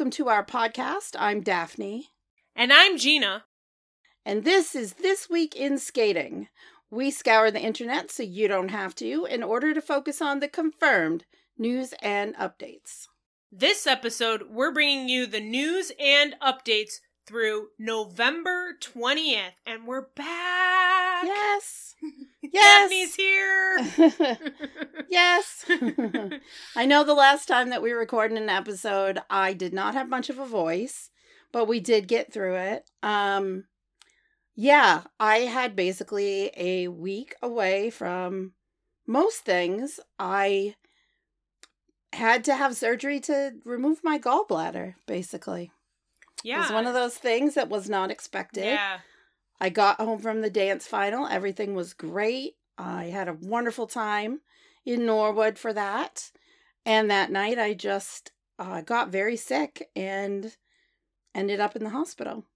Welcome to our podcast. I'm Daphne. And I'm Gina. And this is This Week in Skating. We scour the internet so you don't have to in order to focus on the confirmed news and updates. This episode, we're bringing you the news and updates through November 20th, and we're back. Yes. Yes. Daphne's here. yes. I know the last time that we recorded an episode, I did not have much of a voice, but we did get through it. Um yeah, I had basically a week away from most things. I had to have surgery to remove my gallbladder, basically. yeah. It was one of those things that was not expected. Yeah. I got home from the dance final. Everything was great. I had a wonderful time in Norwood for that. And that night, I just uh, got very sick and ended up in the hospital.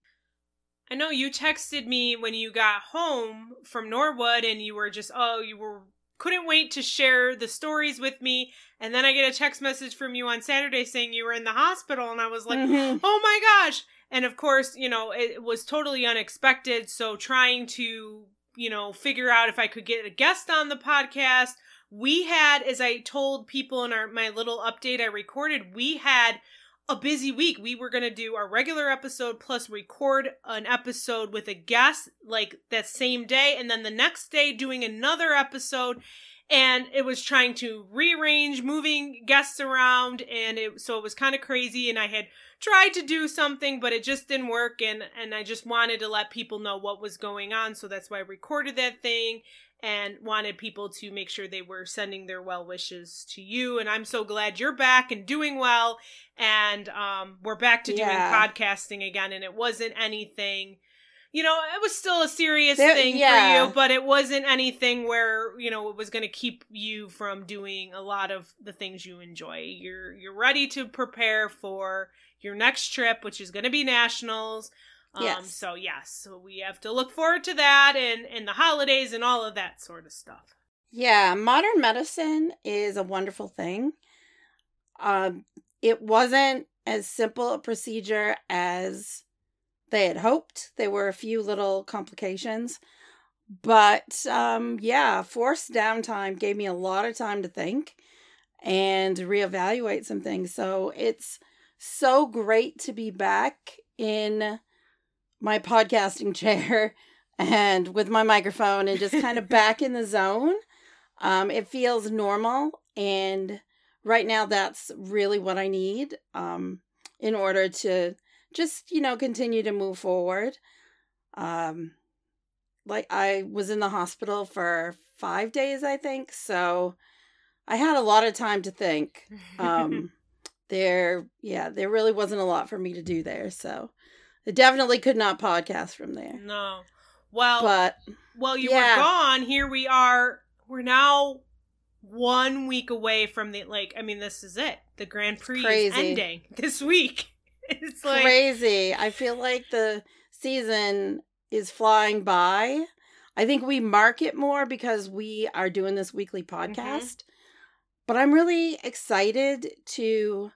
I know you texted me when you got home from Norwood and you were just, oh, you were couldn't wait to share the stories with me. And then I get a text message from you on Saturday saying you were in the hospital. And I was like, Mhm. oh my gosh. And of course, you know, it was totally unexpected. So trying to, you know, figure out if I could get a guest on the podcast. We had, as I told people in our my little update I recorded, we had a busy week. We were going to do our regular episode plus record an episode with a guest like that same day and then the next day doing another episode and it was trying to rearrange moving guests around and it so it was kind of crazy and I had tried to do something but it just didn't work and and I just wanted to let people know what was going on so that's why I recorded that thing and wanted people to make sure they were sending their well wishes to you and I'm so glad you're back and doing well and um we're back to doing Yeah. podcasting again and it wasn't anything you know it was still a serious There- thing yeah. for you but it wasn't anything where you know it was going to keep you from doing a lot of the things you enjoy you're you're ready to prepare for your next trip which is going to be nationals um, Yes. so yes so we have to look forward to that and and the holidays and all of that sort of stuff Yeah, modern medicine is a wonderful thing. Um, it wasn't as simple a procedure as they had hoped. There were a few little complications, but um, yeah, forced downtime gave me a lot of time to think and reevaluate some things. So it's so great to be back in my podcasting chair and with my microphone and just kind of back in the zone. Um, it feels normal, and right now that's really what I need um, in order to just you know continue to move forward. Um, like I was in the hospital for five days, I think, so I had a lot of time to think. Um, there, yeah, there really wasn't a lot for me to do there, so I definitely could not podcast from there. no well But Well, you Yeah. were gone. Here we are. We're now one week away from the like. I mean, this is it. The Grand Prix is ending this week. It's like crazy. I feel like the season is flying by. I think we mark it more because we are doing this weekly podcast. But I'm really excited to,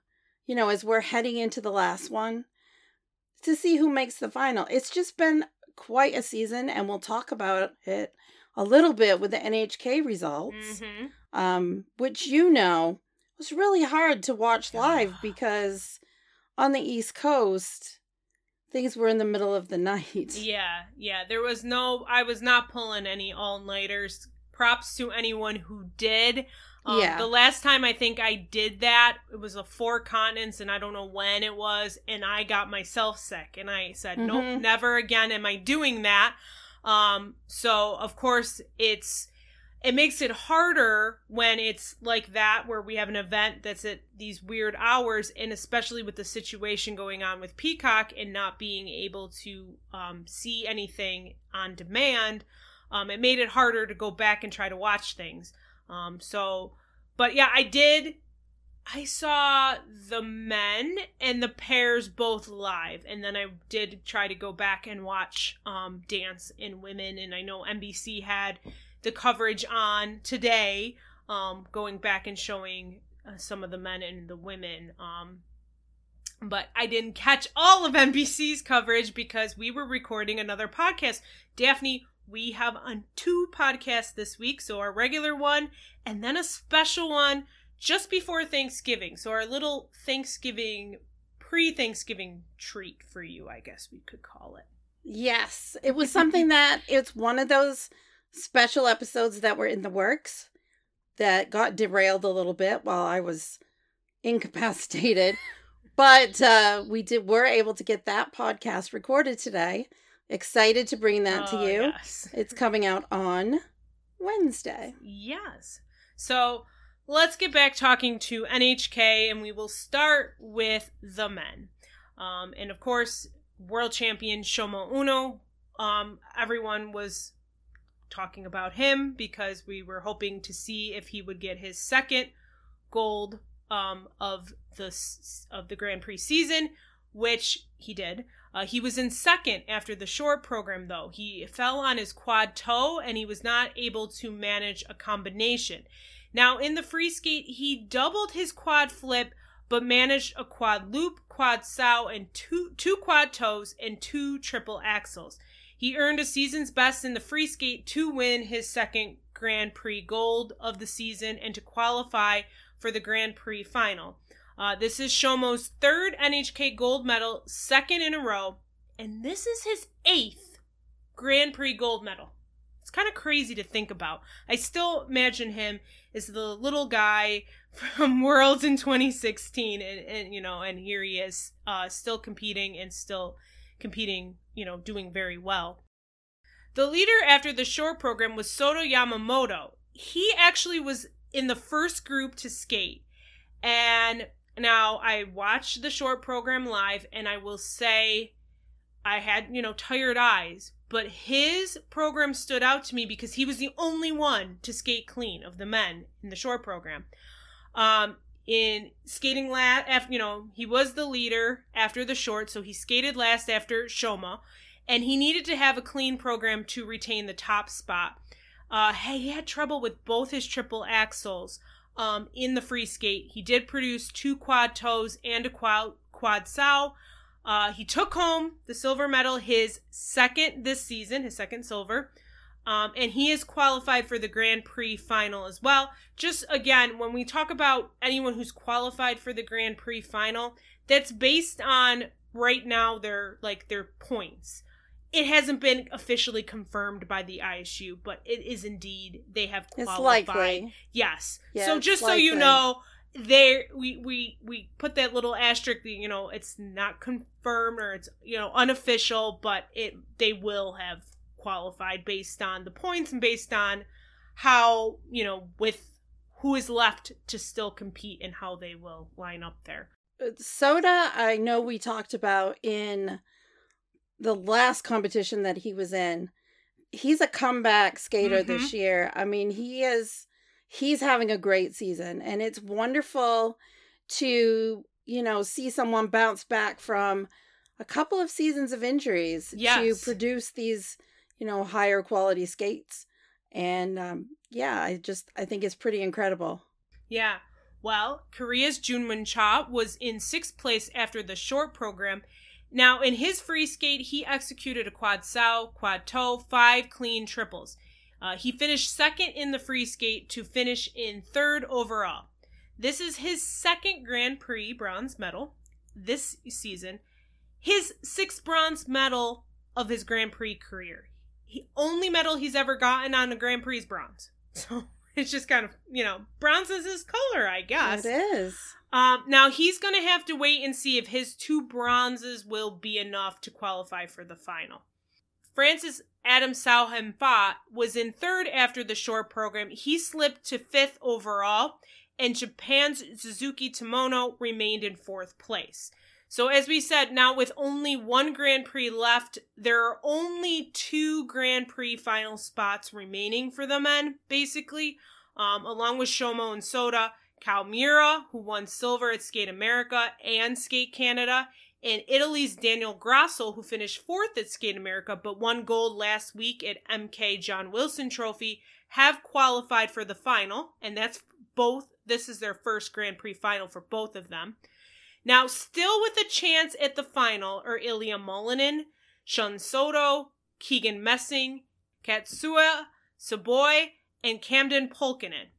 you know, as we're heading into the last one, to see who makes the final. It's just been quite a season, and we'll talk about it a little bit with the NHK results Mhm. um, which you know was really hard to watch live because on the East Coast, things were in the middle of the night. Yeah, yeah. There was no. I was not pulling any all nighters. Props to anyone who did. Um, Yeah. The last time I think I did that, it was a four continents, and I don't know when it was, and I got myself sick, and I said, nope, Mhm. never again am I doing that. Um, so of course it's it makes it harder when it's like that where we have an event that's at these weird hours and especially with the situation going on with peacock and not being able to um, see anything on demand um, it made it harder to go back and try to watch things. Um, so but yeah i did i saw the men and the pairs both live and then i did try to go back and watch um, dance in women and i know nbc had the coverage on today, um, going back and showing uh, some of the men and the women. Um, But I didn't catch all of NBC's coverage because we were recording another podcast. Daphne, we have on two podcasts this week. So our regular one and then a special one just before Thanksgiving. So our little Thanksgiving, pre Thanksgiving treat for you, I guess we could call it. Yes. It was something that it's one of those special episodes that were in the works that got derailed a little bit while I was incapacitated. but uh, we did were able to get that podcast recorded today. Excited to bring that Oh, to you. Yes. It's coming out on Wednesday. Yes. So let's get back talking to NHK, and we will start with the men. Um, and of course, world champion Shoma Uno. Um, everyone was talking about him because we were hoping to see if he would get his second gold um, of the of the Grand Prix season, which he did. Uh, he was in second after the short program, though. He fell on his quad toe and he was not able to manage a combination. Now, in the free skate, he doubled his quad flip, but managed a quad loop, quad sow, and two, two quad toes and two triple axels. He earned a season's best in the free skate to win his second Grand Prix gold of the season and to qualify for the Grand Prix final. Uh, this is Shoma's third NHK gold medal, second in a row, and this is his eighth Grand Prix gold medal. It's kind of crazy to think about. I still imagine him as the little guy from Worlds in 2016, and, and you know, and here he is, uh, still competing and still competing, you know, doing very well. The leader after the short program was Sota Yamamoto. He actually was in the first group to skate. And now I watched the short program live and I will say I had, you know, tired eyes, but his program stood out to me because he was the only one to skate clean of the men in the short program. Um in skating last after you know, he was the leader after the short, so he skated last after Shoma and he needed to have a clean program to retain the top spot. Uh, he had trouble with both his triple axles um, in the free skate. He did produce two quad toes and a quad, quad sow. Uh, he took home the silver medal, his second this season, his second silver. Um, and he is qualified for the Grand Prix final as well. Just again, when we talk about anyone who's qualified for the Grand Prix final, that's based on right now their like their points it hasn't been officially confirmed by the ISU, but it is indeed they have It's qualified. likely. Yes. Yeah, so just so you know, there we we we put that little asterisk. that, You know, it's not confirmed or it's you know unofficial, but it they will have qualified based on the points and based on how you know with who is left to still compete and how they will line up there. Uh, Sota, I know we talked about in the last competition that he was in. He's a comeback skater this mm-hmm. year. I mean, he is he's having a great season and it's wonderful to, you know, see someone bounce back from a couple of seasons of injuries Yes. to produce these, you know, higher quality skates. And um yeah, I just I think it's pretty incredible. Yeah. Well, Korea's Junhwan Cha was in sixth place after the short program. Now, in his free skate, he executed a quad sow, quad toe, five clean triples. Uh, he finished second in the free skate to finish in third overall. This is his second Grand Prix bronze medal this season, his sixth bronze medal of his Grand Prix career. He only medal he's ever gotten on a Grand Prix is bronze. So it's just kind of you know bronze is his color, I guess. It is. Um, now he's going to have to wait and see if his two bronzes will be enough to qualify for the final. France's Adam Siao Him Fa was in third after the short program. He slipped to fifth overall, and Japan's Kazuki Tomono remained in fourth place. So, as we said, now with only one Grand Prix left, there are only two Grand Prix final spots remaining for the men, basically, um, along with Shoma and Sota. Calmira, who won silver at Skate America and Skate Canada, and Italy's Daniel Grassl, who finished fourth at Skate America but won gold last week at MK John Wilson Trophy, have qualified for the final, and that's both. This is their first Grand Prix final for both of them. Now, still with a chance at the final are Ilia Malinin, Shun Sato, Keegan Messing, Tatsuya Tsuboi, and Camden Pulkinen.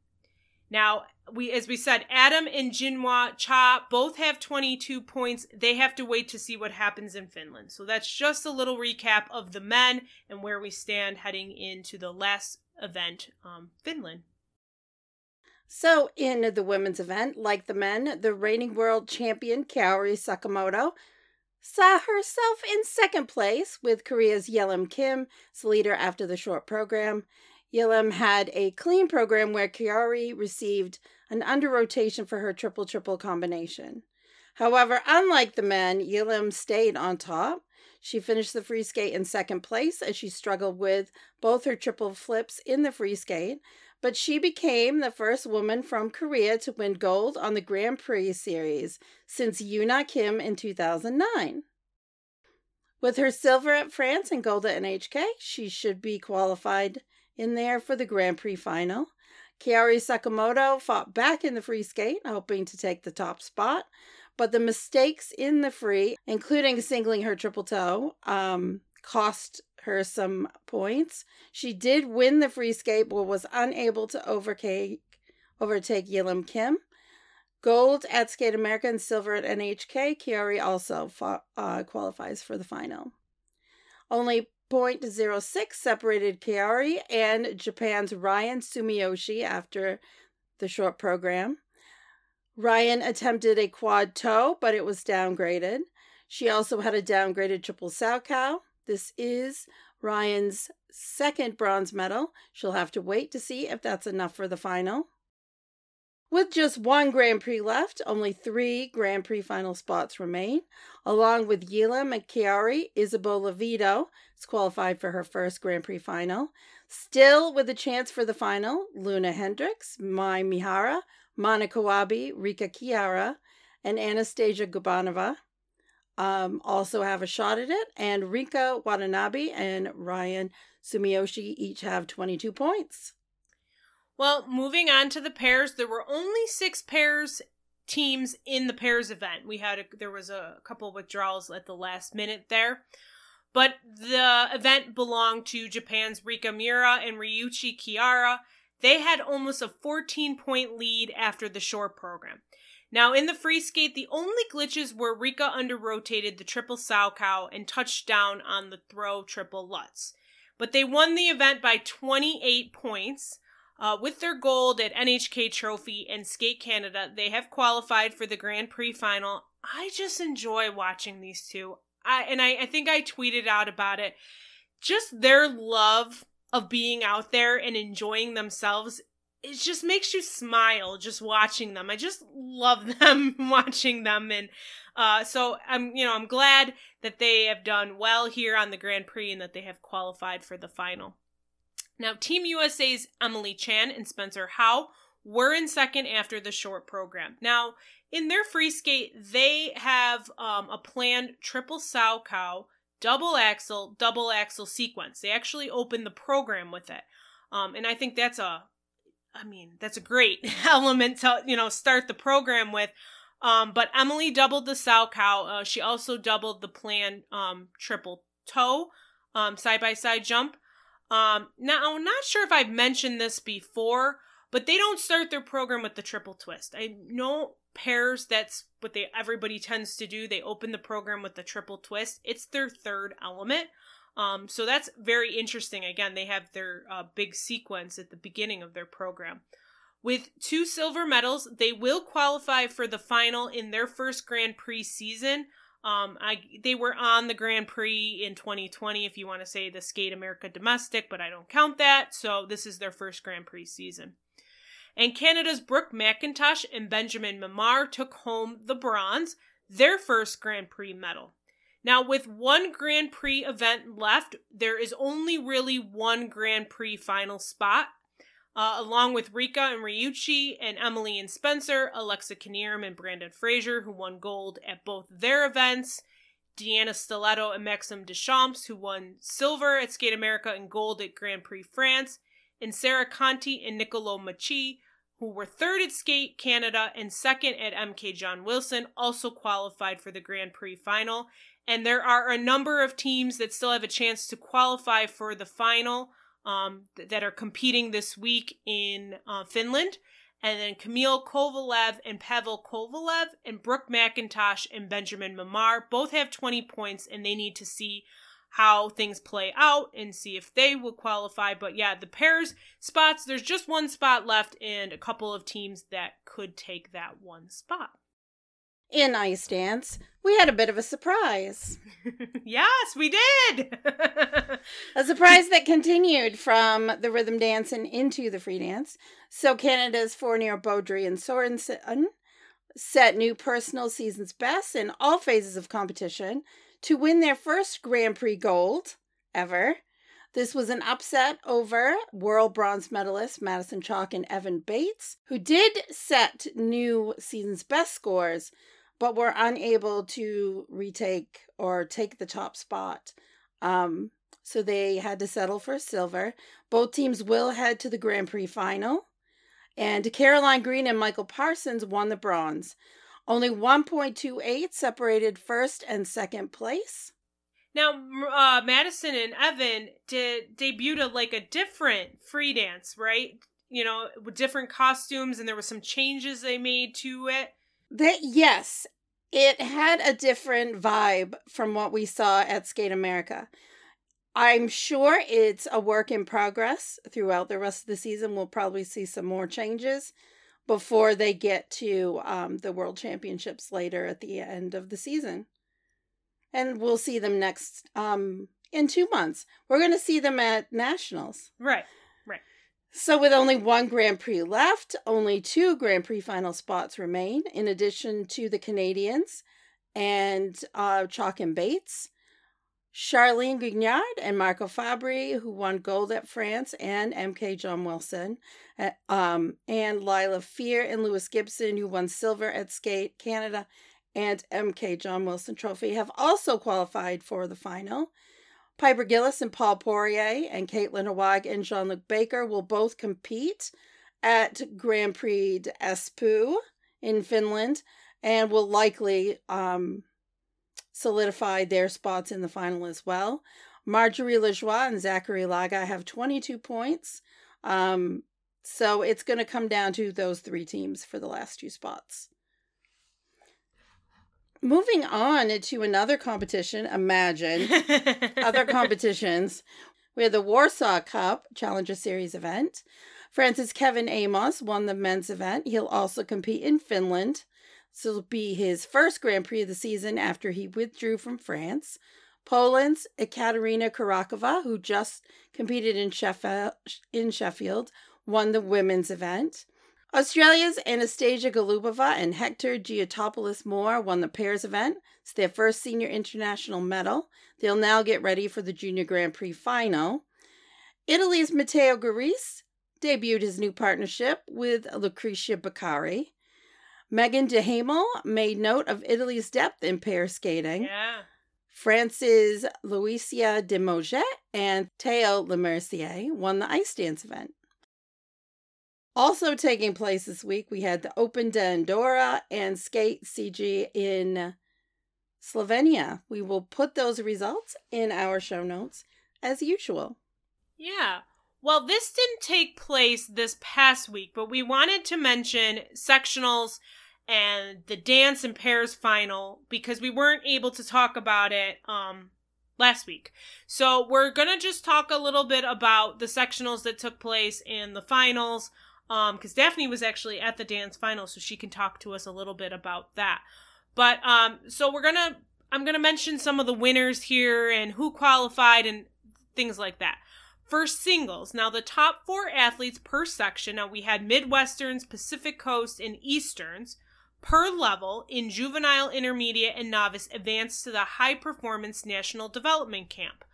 Now, we as we said, Adam and Junhwan Cha both have 22 points. They have to wait to see what happens in Finland. So that's just a little recap of the men and where we stand heading into the last event, um, Finland. So, in the women's event, like the men, the reigning world champion Kaori Sakamoto saw herself in second place with Korea's Yelim Kim as leader after the short program. Yelim had a clean program where Kaori received an under rotation for her triple triple combination. However, unlike the men, Yelim stayed on top. She finished the free skate in second place as she struggled with both her triple flips in the free skate, but she became the first woman from Korea to win gold on the Grand Prix series since Yuna Kim in 2009. With her silver at France and gold at NHK, she should be qualified in there for the Grand Prix final. Kaori Sakamoto fought back in the free skate, hoping to take the top spot, but the mistakes in the free, including singling her triple toe, um, cost her some points. She did win the free skate, but was unable to overtake, overtake Yelim Kim. Gold at Skate America and silver at NHK. Kaori also uh, qualifies for the final. Only 0.06 separated Kaori and Japan's Rion Sumiyoshi after the short program. Rion attempted a quad toe, but it was downgraded. She also had a downgraded triple Salchow. This is Rion's second bronze medal. She'll have to wait to see if that's enough for the final. With just one Grand Prix left, only three Grand Prix final spots remain. Along with Yelim and Kaori, Isabeau Levito is qualified for her first Grand Prix final. Still with a chance for the final, Loena Hendrickx, Mai Mihara, Monica Wabi, Rika Chiara, and Anastasia Gubanova um, also have a shot at it. And Rinka Watanabe and Rion Sumiyoshi each have 22 points. Well, moving on to the pairs, there were only six pairs teams in the pairs event. We had a, there was a couple withdrawals at the last minute there. But the event belonged to Japan's Riku Miura and Ryuichi Kihara. They had almost a 14 point lead after the short program. Now, in the free skate, the only glitches were Riku under rotated the triple Salchow and touched down on the throw triple Lutz. But they won the event by 28 points. Uh, with their gold at NHK Trophy and Skate Canada, they have qualified for the Grand Prix final. I just enjoy watching these two. I and I, I think I tweeted out about it. Just their love of being out there and enjoying themselves it just makes you smile just watching them. I just love them watching them and uh, so I'm you know I'm glad that they have done well here on the Grand Prix and that they have qualified for the final. Now, Team USA's Emily Chan and Spencer Howe were in second after the short program. Now, in their free skate, they have um, a planned triple Salchow, double axel, double axel sequence. They actually opened the program with it. Um, and I think that's a, I mean, that's a great element to, you know, start the program with. Um, but Emily doubled the Salchow. Uh, she also doubled the planned um, triple toe, um, side by side jump. Um, now I'm not sure if I've mentioned this before, but they don't start their program with the triple twist. I know pairs that's what they everybody tends to do. They open the program with the triple twist. It's their third element. Um, so that's very interesting. Again, they have their uh, big sequence at the beginning of their program. With two silver medals, they will qualify for the final in their first Grand Prix season. Um, I they were on the Grand Prix in 2020, if you want to say the Skate America domestic, but I don't count that. So this is their first Grand Prix season. And Canada's Brooke McIntosh and Benjamin Mimar took home the bronze, their first Grand Prix medal. Now, with one Grand Prix event left, there is only really one Grand Prix final spot uh, along with Riku and Ryuichi and Emily and Spencer, Alexa Knierim and Brandon Frazier, who won gold at both their events, Deanna Stellato and Maxim Deschamps, who won silver at Skate America and gold at Grand Prix France, and Sarah Conti and Nicolo Macii, who were third at Skate Canada and second at MK John Wilson, also qualified for the Grand Prix final. And there are a number of teams that still have a chance to qualify for the final um, th- that are competing this week in uh, Finland. And then Camille Kovalev and Pavel Kovalev and Brooke McIntosh and Benjamin Mimar both have 20 points and they need to see how things play out and see if they will qualify. But yeah, the pairs spots, there's just one spot left and a couple of teams that could take that one spot. In ice dance, we had a bit of a surprise. yes, we did. a surprise that continued from the rhythm dance and into the free dance. So Canada's Fournier Beaudry and Sorensen set new personal season's best in all phases of competition to win their first Grand Prix gold ever. This was an upset over world bronze medalist Madison Chock and Evan Bates, who did set new season's best scores, but were unable to retake or take the top spot. Um, so they had to settle for silver. Both teams will head to the Grand Prix final. And Caroline Green and Michael Parsons won the bronze. Only 1.28 separated first and second place. Now, uh, Madison and Evan did debuted a, like a different free dance, right? You know, with different costumes, and there was some changes they made to it. That yes, it had a different vibe from what we saw at Skate America. I'm sure it's a work in progress throughout the rest of the season. We'll probably see some more changes before they get to um, the World Championships later at the end of the season. And we'll see them next um, in two months. We're going to see them at Nationals. Right, right. So, with only one Grand Prix left, only two Grand Prix final spots remain, in addition to the Canadians and uh, Chock and Bates. Charlene Guignard and Marco Fabbri, who won gold at France, and MK John Wilson, uh, um, and Lila Fear and Lewis Gibson, who won silver at Skate Canada and MK John Wilson Trophy, have also qualified for the final. Piper Gilles and Paul Poirier and Kaitlin Hawayek and Jean Luc Baker will both compete at Grand Prix d'Espoo in Finland and will likely um, solidify their spots in the final as well. Marjorie Lajoie and Zachary Lagha have 22 points. Um, so it's going to come down to those three teams for the last two spots. Moving on to another competition, imagine other competitions. We had the Warsaw Cup Challenger Series event. France's Kevin Aymoz won the men's event. He'll also compete in Finland. This will be his first Grand Prix of the season after he withdrew from France. Poland's Ekaterina Kurakova, who just competed in Sheffield, in Sheffield, won the women's event. Australia's Anastasia Golubova and Hector Giotopoulos Moore won the pairs event. It's their first senior international medal. They'll now get ready for the Junior Grand Prix final. Italy's Matteo Guarise debuted his new partnership with Lucrezia Beccari. Meagan Duhamel made note of Italy's depth in pair skating. Yeah. France's Loïcia Demougeot and Theo Lemercier won the ice dance event. Also taking place this week, we had the Open de Andorra and Skate Celje in Slovenia. We will put those results in our show notes as usual. Yeah. Well, this didn't take place this past week, but we wanted to mention sectionals and the dance and pairs final because we weren't able to talk about it um last week. So we're going to just talk a little bit about the sectionals that took place and the finals um cuz Daphne was actually at the dance final so she can talk to us a little bit about that. But um so we're to I'm to mention some of the winners here and who qualified and things like that. First singles, now the top 4 athletes per section, now we had Midwesterns, Pacific Coast and Easterns per level in juvenile, intermediate, and novice advanced to the high performance national development camp.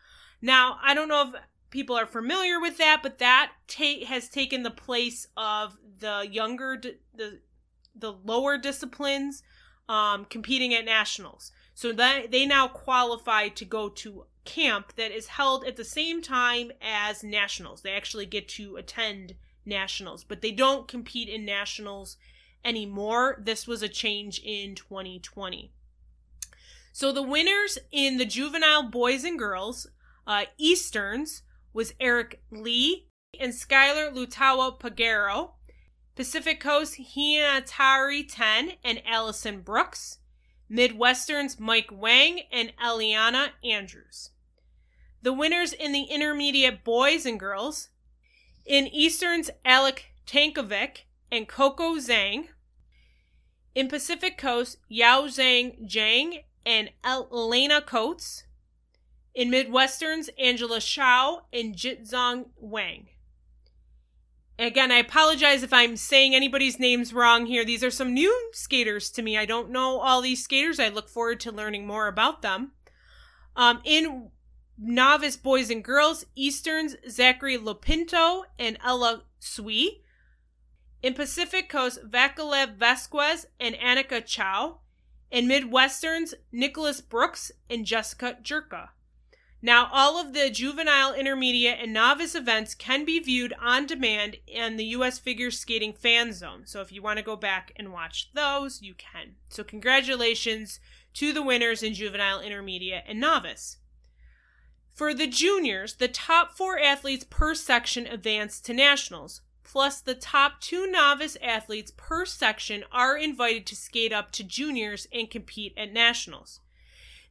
Now, I don't know if people are familiar with that, but that ta- has taken the place of the younger, di- the the lower disciplines um, competing at nationals. So that they now qualify to go to camp that is held at the same time as nationals. They actually get to attend nationals, but they don't compete in nationals anymore. This was a change in 2020. So the winners in the juvenile boys and girls uh, Easterns was Eric Lee and Skylar Lutawa Pagero. Pacific Coast Hinatari 10 and Allison Brooks. Midwesterns Mike Wang and Eliana Andrews. The winners in the intermediate boys and girls. In Easterns, Alec Tankovic and Coco Zhang. In Pacific Coast, Yao Zhang Zhang and Elena Coates. In Midwesterns, Angela Shao and Jitzong Wang. Again, I apologize if I'm saying anybody's names wrong here. These are some new skaters to me. I don't know all these skaters. I look forward to learning more about them. Um, in novice boys and girls, Easterns, Zachary Lopinto and Ella Sui. In Pacific Coast, Vakalev Vasquez and Annika Chow. In Midwesterns, Nicholas Brooks and Jessica Jerka. Now, all of the juvenile, intermediate, and novice events can be viewed on demand in the U.S. Figure Skating Fan Zone. So, if you want to go back and watch those, you can. So, congratulations to the winners in juvenile, intermediate, and novice. For the juniors, the top four athletes per section advance to nationals, plus the top two novice athletes per section are invited to skate up to juniors and compete at nationals.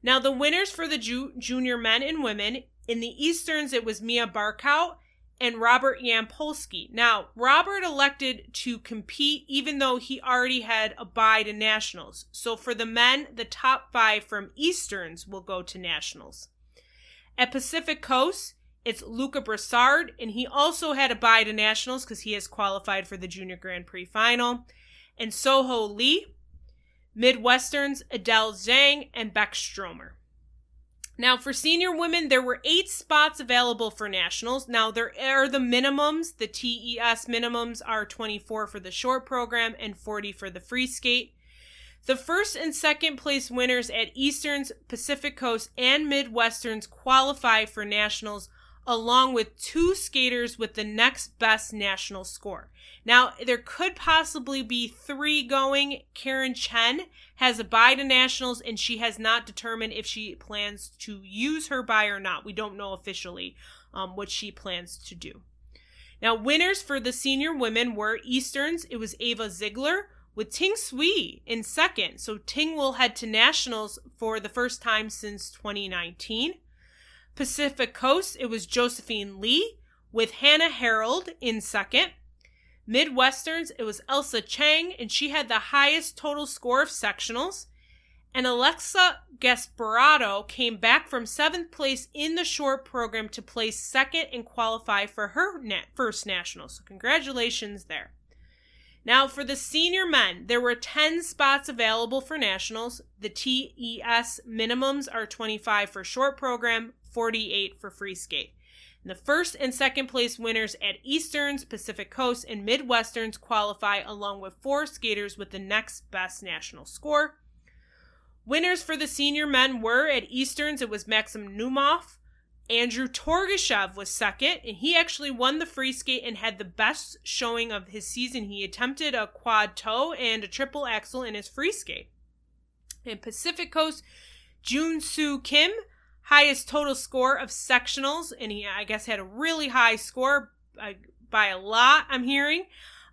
Now, the winners for the ju- junior men and women in the Easterns, it was Mia Barkow and Robert Yampolsky. Now, Robert elected to compete even though he already had a bye to nationals. So for the men, the top five from Easterns will go to nationals. At Pacific Coast, it's Luca Broussard, and he also had a bye to nationals because he has qualified for the Junior Grand Prix final. And Soho Lee, Midwesterns, Adele Zhang, and Beck Stromer. Now, for senior women, there were eight spots available for nationals. Now, there are the minimums. The TES minimums are 24 for the short program and 40 for the free skate. The first and second place winners at Easterns, Pacific Coast, and Midwesterns qualify for nationals along with two skaters with the next best national score. Now, there could possibly be three going. Karen Chen has a bye to nationals, and she has not determined if she plans to use her bye or not. We don't know officially um, what she plans to do. Now, winners for the senior women were Easterns. It was Ava Ziegler with Ting Sui in second. So Ting will head to nationals for the first time since 2019. Pacific Coast, it was Josephine Lee with Hannah Harold in second. Midwesterns, it was Elsa Chang, and she had the highest total score of sectionals. And Alexa Gasparado came back from seventh place in the short program to place second and qualify for her first national. So, congratulations there. Now, for the senior men, there were 10 spots available for nationals. The TES minimums are 25 for short program, 48 for free skate. And the first and second place winners at Easterns, Pacific Coast, and Midwesterns qualify along with four skaters with the next best national score. Winners for the senior men were at Easterns, it was Maxim Naumov. Andrew Torgashev was second, and he actually won the free skate and had the best showing of his season. He attempted a quad toe and a triple axel in his free skate. In Pacific Coast, Jun Soo Kim highest total score of sectionals, and he, I guess, had a really high score by, by a lot, I'm hearing.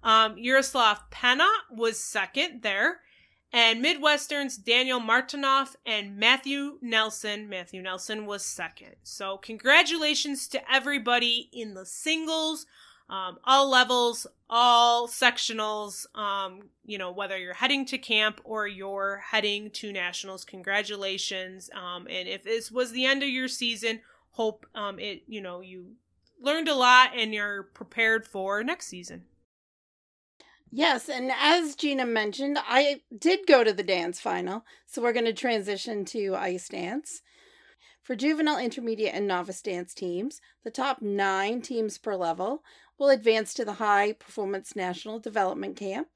Um, Yaroslav Penna was second there. And Midwestern's Daniel Martinoff and Matthew Nelson. Matthew Nelson was second. So, congratulations to everybody in the singles um, all levels, all sectionals, um, you know, whether you're heading to camp or you're heading to nationals, congratulations. Um, and if this was the end of your season, hope um, it, you know, you learned a lot and you're prepared for next season. Yes, and as Gina mentioned, I did go to the dance final, so we're going to transition to ice dance. For juvenile, intermediate, and novice dance teams, the top nine teams per level will advance to the High Performance National Development Camp.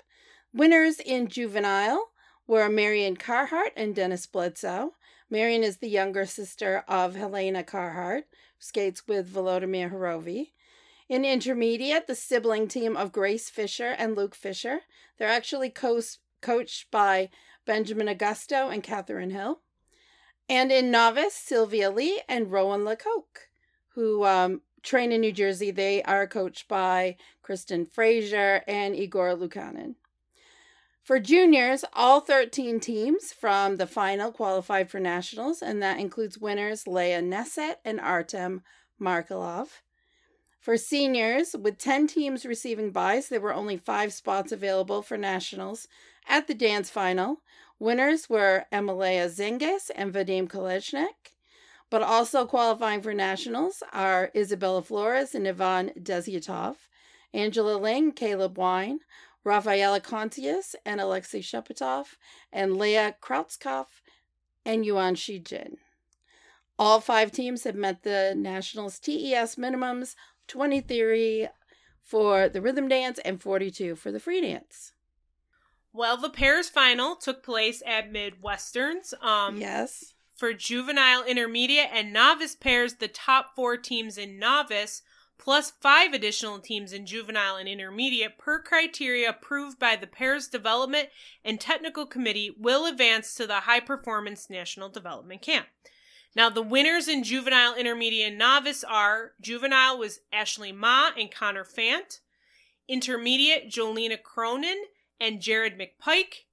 Winners in juvenile were Marion Carhart and Dennis Bledsoe. Marion is the younger sister of Helena Carhart, who skates with Volodymyr Hrovi. In intermediate, the sibling team of Grace Fisher and Luke Fisher. They're actually co- coached by Benjamin Agosto and Catherine Hill. And in novice, Sylvia Lee and Rowan Lecoq, who um, train in New Jersey. They are coached by Kristen Frazier and Igor Lukanin. For juniors, all 13 teams from the final qualified for nationals, and that includes winners Leah Nesset and Artem Markelov. For seniors, with 10 teams receiving byes, there were only five spots available for nationals at the dance final. Winners were Emilea Zingas and Vadim Kolesnik. But also qualifying for nationals are Isabella Flores and Ivan Desyatov, Angela Ling, Caleb Wein, Rafaela Contius and Alexei Shepetov, and Leah Krautskopf and Yuan Shijin. All five teams have met the Nationals TES minimums 23 for the rhythm dance and 42 for the free dance. Well, the pairs final took place at Midwesterns. Um, yes. For juvenile, intermediate, and novice pairs, the top four teams in novice plus five additional teams in juvenile and intermediate per criteria approved by the Pairs Development and Technical Committee will advance to the High Performance National Development Camp. Now, the winners in juvenile, intermediate, and novice are juvenile was Ashley Ma and Connor Fant, intermediate, Jolena Cronin and Jared McPike,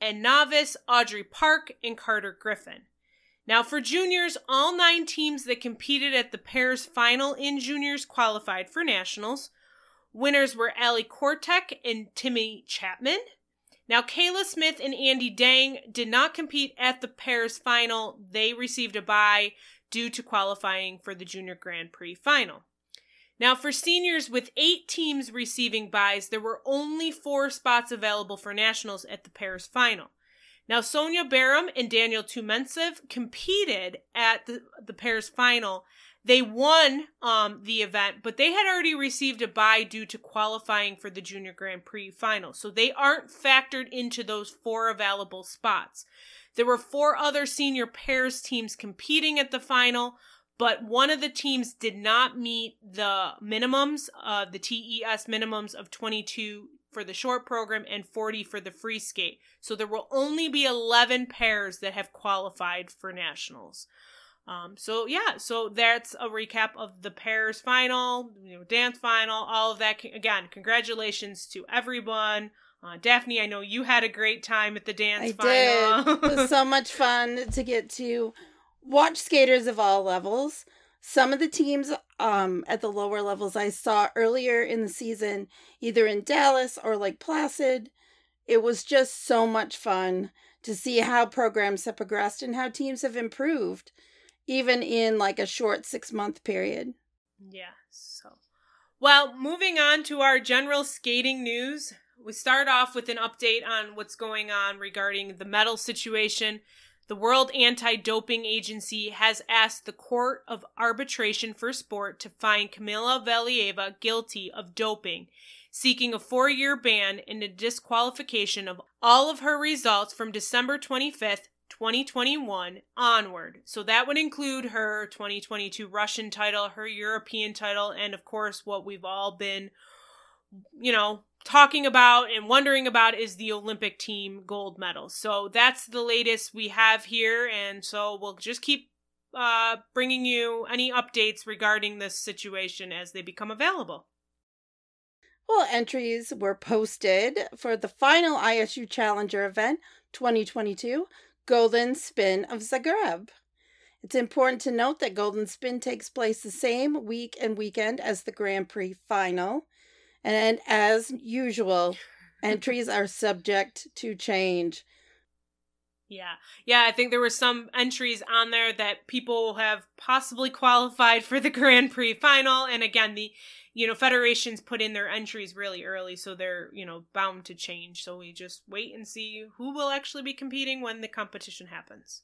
and novice, Audrey Park and Carter Griffin. Now, for juniors, all nine teams that competed at the pairs final in juniors qualified for nationals. Winners were Ali Kortek and Timmy Chapman. Now, Kayla Smith and Andy Dang did not compete at the pairs final. They received a bye due to qualifying for the Junior Grand Prix final. Now, for seniors with eight teams receiving byes, there were only four spots available for nationals at the pairs final. Now, Sonia Baram and Daniel Tioumentsev competed at the, the pairs final. They won um, the event, but they had already received a bye due to qualifying for the Junior Grand Prix final. So they aren't factored into those four available spots. There were four other senior pairs teams competing at the final, but one of the teams did not meet the minimums, uh, the TES minimums of 22 for the short program and 40 for the free skate. So there will only be 11 pairs that have qualified for nationals. Um, so yeah, so that's a recap of the pairs final, you know, dance final, all of that. Again, congratulations to everyone. Uh, Daphne, I know you had a great time at the dance I final. did. it was so much fun to get to watch skaters of all levels. Some of the teams um, at the lower levels I saw earlier in the season, either in Dallas or Lake Placid. It was just so much fun to see how programs have progressed and how teams have improved, even in like a short six month period. Yeah, so. Well, moving on to our general skating news, we start off with an update on what's going on regarding the medal situation the World Anti Doping Agency has asked the Court of Arbitration for Sport to find Kamila Valieva guilty of doping, seeking a four year ban and a disqualification of all of her results from December 25th, 2021 onward. So that would include her 2022 Russian title, her European title, and of course, what we've all been, you know, talking about and wondering about is the Olympic team gold medal. So that's the latest we have here. And so we'll just keep uh, bringing you any updates regarding this situation as they become available. Well, entries were posted for the final ISU Challenger event 2022 Golden Spin of Zagreb. It's important to note that Golden Spin takes place the same week and weekend as the Grand Prix final. And as usual, entries are subject to change. Yeah. Yeah, I think there were some entries on there that people have possibly qualified for the Grand Prix final. And again, the you know, federations put in their entries really early, so they're, you know, bound to change. So we just wait and see who will actually be competing when the competition happens.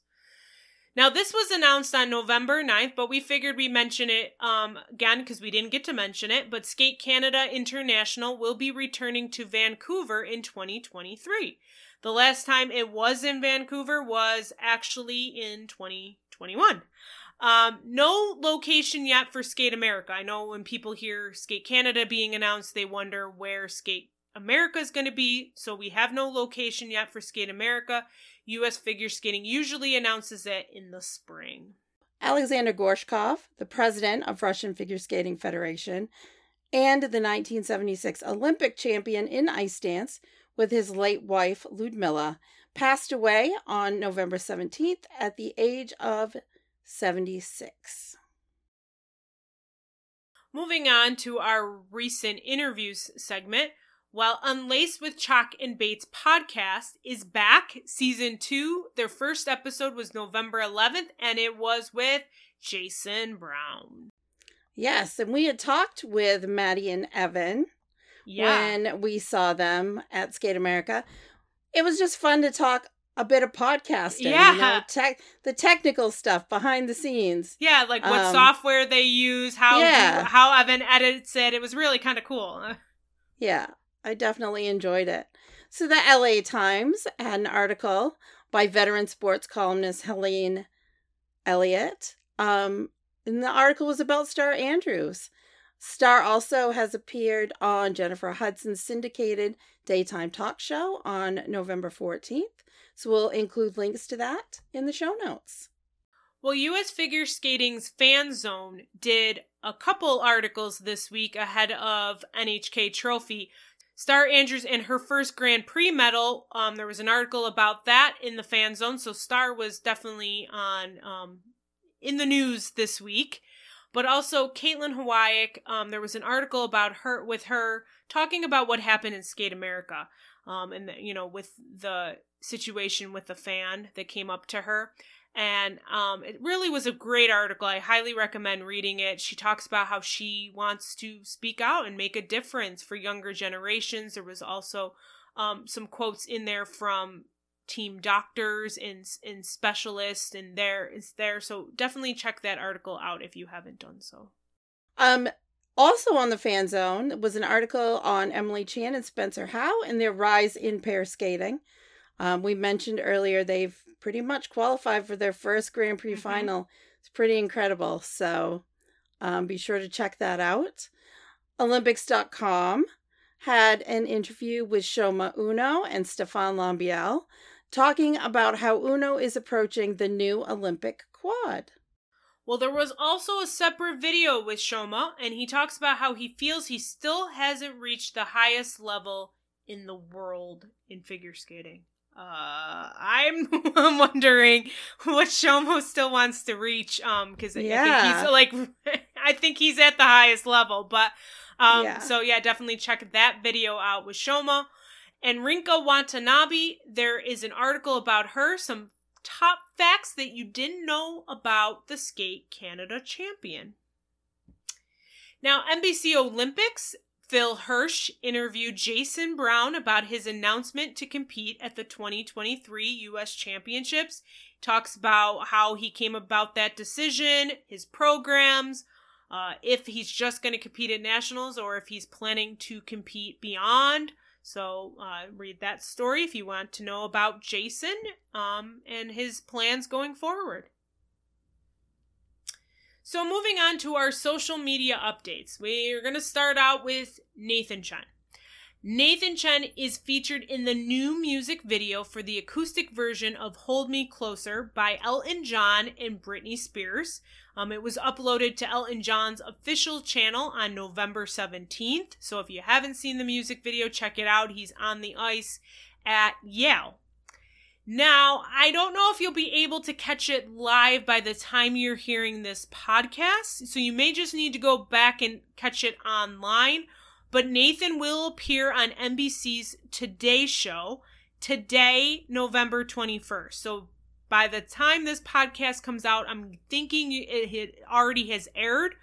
Now, this was announced on November 9th, but we figured we mention it um, again because we didn't get to mention it. But Skate Canada International will be returning to Vancouver in 2023. The last time it was in Vancouver was actually in 2020. 21. Um, no location yet for Skate America. I know when people hear Skate Canada being announced, they wonder where Skate America is going to be. So we have no location yet for Skate America. U.S. Figure Skating usually announces it in the spring. Alexander Gorshkov, the president of Russian Figure Skating Federation, and the 1976 Olympic champion in ice dance with his late wife Ludmila, passed away on November 17th at the age of 76. Moving on to our recent interviews segment. While Unlaced with Chock and Bates podcast is back, season two, their first episode was November 11th, and it was with Jason Brown. Yes, and we had talked with Maddie and Evan yeah. when we saw them at Skate America. It was just fun to talk a bit of podcasting. Yeah. You know, tech, the technical stuff behind the scenes. Yeah, like what um, software they use, how yeah. how Evan edits it. It was really kind of cool. Yeah, I definitely enjoyed it. So the LA Times had an article by veteran sports columnist Helene Elliott. Um, and the article was about Starr Andrews. Starr also has appeared on Jennifer Hudson's syndicated daytime talk show on November 14th. So we'll include links to that in the show notes. Well, US Figure Skating's Fan Zone did a couple articles this week ahead of NHK Trophy. Starr Andrews and her first Grand Prix medal. Um, there was an article about that in the Fan Zone, so Starr was definitely on um, in the news this week but also Kaitlin Hawayek. Um, there was an article about her with her talking about what happened in Skate America, um, and the, you know with the situation with the fan that came up to her. And um, it really was a great article. I highly recommend reading it. She talks about how she wants to speak out and make a difference for younger generations. There was also um, some quotes in there from team doctors and and specialists and there is there so definitely check that article out if you haven't done so um also on the fan zone was an article on emily chan and spencer howe and their rise in pair skating um, we mentioned earlier they've pretty much qualified for their first grand prix mm-hmm. final it's pretty incredible so um, be sure to check that out olympics.com had an interview with shoma uno and stéphane lambiel talking about how Uno is approaching the new Olympic quad. Well, there was also a separate video with Shoma, and he talks about how he feels he still hasn't reached the highest level in the world in figure skating. Uh, I'm wondering what Shoma still wants to reach. Um, because yeah. I think he's like, I think he's at the highest level. But um, yeah. so yeah, definitely check that video out with Shoma And Rinka Watanabe, there is an article about her, some top facts that you didn't know about the Skate Canada champion. Now, NBC Olympics, Phil Hersh interviewed Jason Brown about his announcement to compete at the 2023 US Championships. Talks about how he came about that decision, his programs, uh, if he's just going to compete at nationals or if he's planning to compete beyond. So uh, read that story if you want to know about Jason um, and his plans going forward. So moving on to our social media updates, we're going to start out with Nathan Chen. Nathan Chen is featured in the new music video for the acoustic version of Hold Me Closer by Elton John and Britney Spears. Um, it was uploaded to Elton John's official channel on November 17th. So if you haven't seen the music video, check it out. He's on the ice at Yale. Now, I don't know if you'll be able to catch it live by the time you're hearing this podcast, so you may just need to go back and catch it online but Nathan will appear on NBC's Today Show today, November 21st. So by the time this podcast comes out, I'm thinking it already has aired,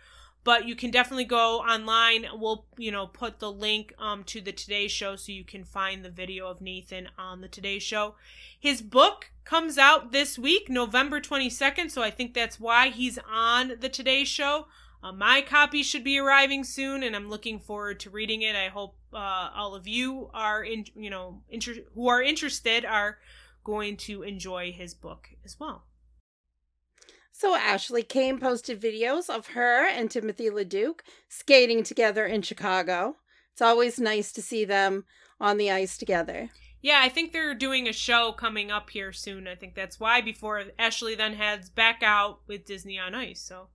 but you can definitely go online. We'll, you know, put the link um, to the Today Show so you can find the video of Nathan on the Today Show. His book comes out this week, November 22nd, so I think that's why he's on the Today Show. Uh, my copy should be arriving soon, and I'm looking forward to reading it. I hope uh, all of you are in, you know, inter- who are interested are going to enjoy his book as well. So Ashley Cain posted videos of her and Timothy LeDuc skating together in Chicago. It's always nice to see them on the ice together. Yeah, I think they're doing a show coming up here soon. I think that's why before Ashley then heads back out with Disney on Ice. So,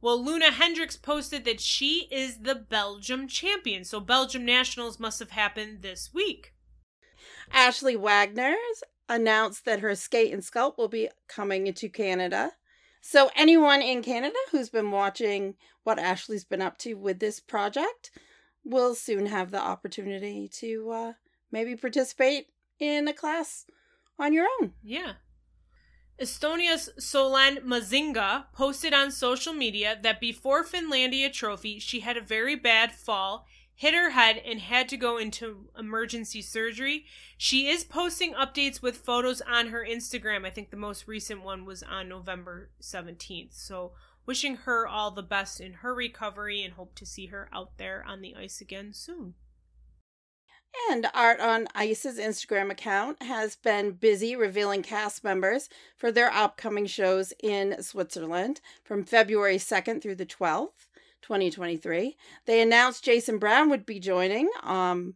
well, Loena Hendrickx posted that she is the Belgium champion. So Belgium Nationals must have happened this week. Ashley Wagner's announced that her skate and sculpt will be coming into Canada. So anyone in Canada who's been watching what Ashley's been up to with this project will soon have the opportunity to uh, maybe participate in a class on your own. Yeah. Estonia's Solène Mazingue posted on social media that before Finlandia Trophy, she had a very bad fall, hit her head, and had to go into emergency surgery. She is posting updates with photos on her Instagram. I think the most recent one was on November 17th. So, wishing her all the best in her recovery and hope to see her out there on the ice again soon. And Art on Ice's Instagram account has been busy revealing cast members for their upcoming shows in Switzerland from February 2nd through the 12th, 2023. They announced Jason Brown would be joining um,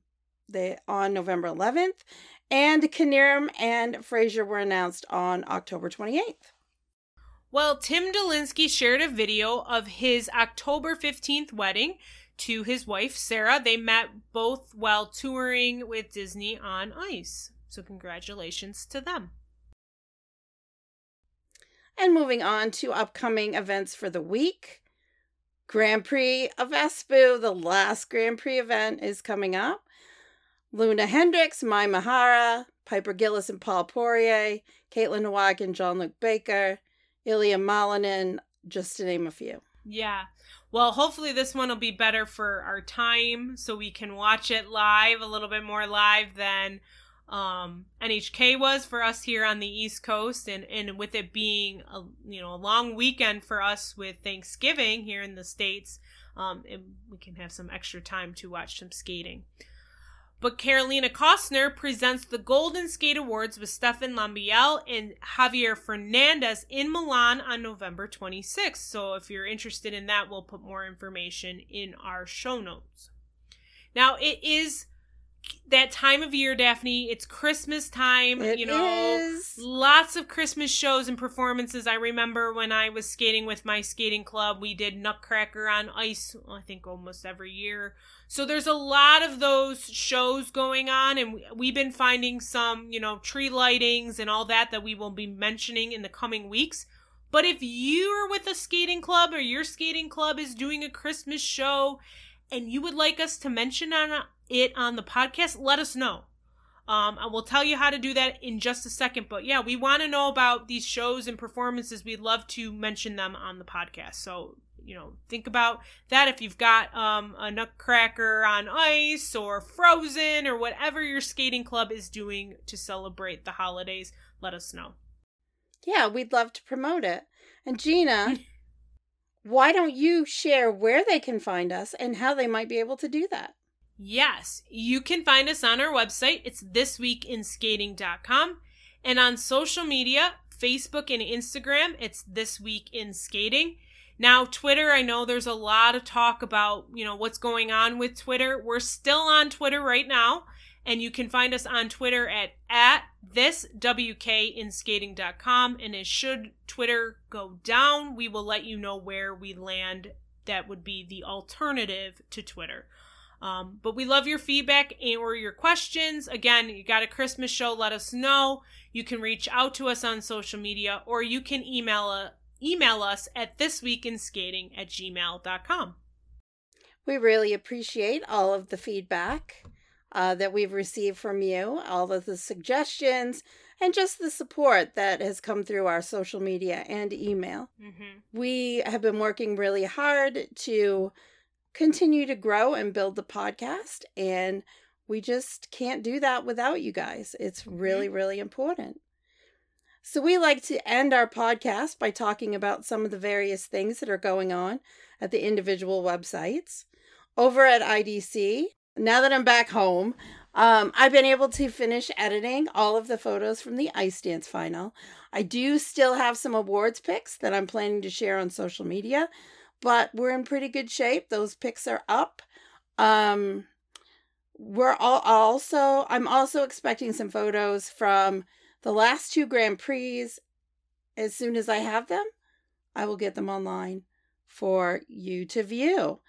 they, on November 11th, and Knierim and Frazier were announced on October 28th. Well, Tim Dolensky shared a video of his October 15th wedding to his wife, Sarah. They met both while touring with Disney on Ice. So, congratulations to them. And moving on to upcoming events for the week. Grand Prix of Espoo, the last Grand Prix event, is coming up. Loena Hendrickx, Mai Mihara, Piper Gilles and Paul Poirier, Kaitlin Hawayek and Jean Luc Baker, Ilia Malinin, just to name a few. Yeah. Well, hopefully this one will be better for our time so we can watch it live, a little bit more live than um, NHK was for us here on the East Coast, and and with it being a you know a long weekend for us with Thanksgiving here in the states, um, we can have some extra time to watch some skating. But Carolina Kostner presents the Golden Skate Awards with Stéphane Lambiel and Javier Fernandez in Milan on November 26th. So if you're interested in that, we'll put more information in our show notes. Now, it is that time of year, Daphne. It's Christmas time. It you know, is. lots of Christmas shows and performances. I remember when I was skating with my skating club, we did Nutcracker on Ice, I think almost every year. So there's a lot of those shows going on, and we've been finding some, you know, tree lightings and all that that we will be mentioning in the coming weeks. But if you're with a skating club or your skating club is doing a Christmas show and you would like us to mention on it on the podcast, let us know. Um, I will tell you how to do that in just a second. But yeah, we want to know about these shows and performances. We'd love to mention them on the podcast. So, you know, think about that if you've got um, a Nutcracker on ice or Frozen or whatever your skating club is doing to celebrate the holidays. Let us know. Yeah, we'd love to promote it. And Gina, why don't you share where they can find us and how they might be able to do that? Yes, you can find us on our website. It's thisweekinskating.com. And on social media, Facebook and Instagram, it's This Week in Skating. Now, Twitter, I know there's a lot of talk about, you know, what's going on with Twitter. We're still on Twitter right now, and you can find us on Twitter at, at this wkinskating.com. And as should Twitter go down, we will let you know where we land. That would be the alternative to Twitter. Um, but we love your feedback and or your questions. Again, you got a Christmas show, let us know. You can reach out to us on social media or you can email, uh, email us at thisweekinskating at gmail.com. We really appreciate all of the feedback uh, that we've received from you, all of the suggestions, and just the support that has come through our social media and email. Mm-hmm. We have been working really hard to continue to grow and build the podcast. And we just can't do that without you guys. It's really, really important. So, we like to end our podcast by talking about some of the various things that are going on at the individual websites. Over at IDC, now that I'm back home, Um, I've been able to finish editing all of the photos from the ice dance final. I do still have some awards picks that I'm planning to share on social media, but we're in pretty good shape. Those picks are up. Um, we're all also I'm also expecting some photos from the last two Grand Prix. As soon as I have them, I will get them online for you to view.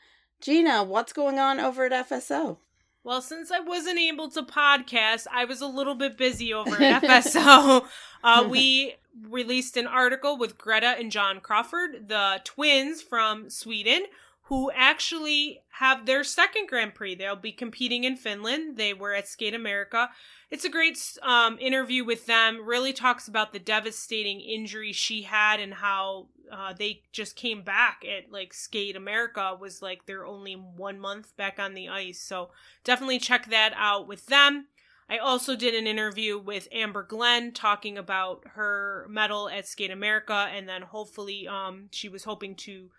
Gina, what's going on over at FSO? Well, since I wasn't able to podcast, I was a little bit busy over at FSO. Uh, we released an article with Greta and John Crafoord, the twins from Sweden, who actually have their second Grand Prix. They'll be competing in Finland. They were at Skate America. It's a great um, interview with them. Really talks about the devastating injury she had and how uh, they just came back at like Skate America was like they're only one month back on the ice. So definitely check that out with them. I also did an interview with Amber Glenn talking about her medal at Skate America, and then hopefully, um, she was hoping to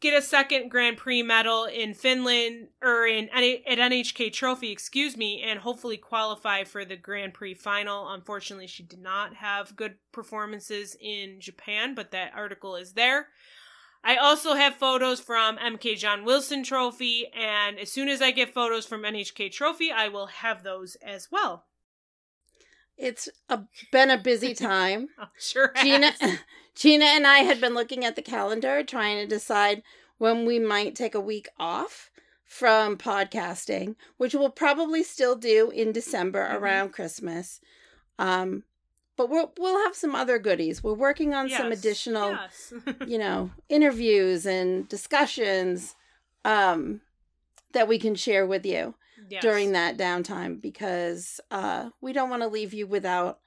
get a second Grand Prix medal in Finland or in at NHK Trophy, excuse me, and hopefully qualify for the Grand Prix final. Unfortunately, she did not have good performances in Japan, but that article is there. I also have photos from MK John Wilson Trophy, and as soon as I get photos from NHK Trophy, I will have those as well. It's a, been a busy time. oh, sure, has. Gina. Gina and I had been looking at the calendar, trying to decide when we might take a week off from podcasting, which we'll probably still do in December mm-hmm. around Christmas. Um, but we'll we'll have some other goodies. We're working on yes. some additional, yes. you know, interviews and discussions um, that we can share with you yes. during that downtime because uh, we don't want to leave you without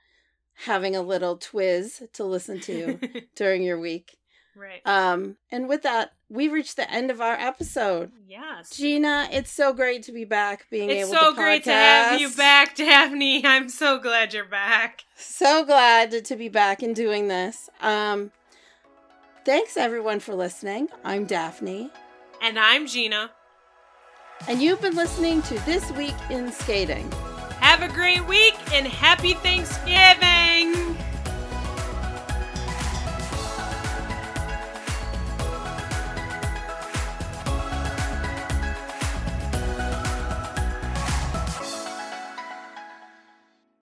having a little twiz to listen to during your week. Right. Um, and with that, we've reached the end of our episode. Yes. Gina, it's so great to be back, being it's able so to great to have you back, Daphne. I'm so glad you're back. So glad to be back and doing this. Um, thanks everyone for listening. I'm Daphne. And I'm Gina. And you've been listening to This Week in Skating. Have a great week and happy Thanksgiving!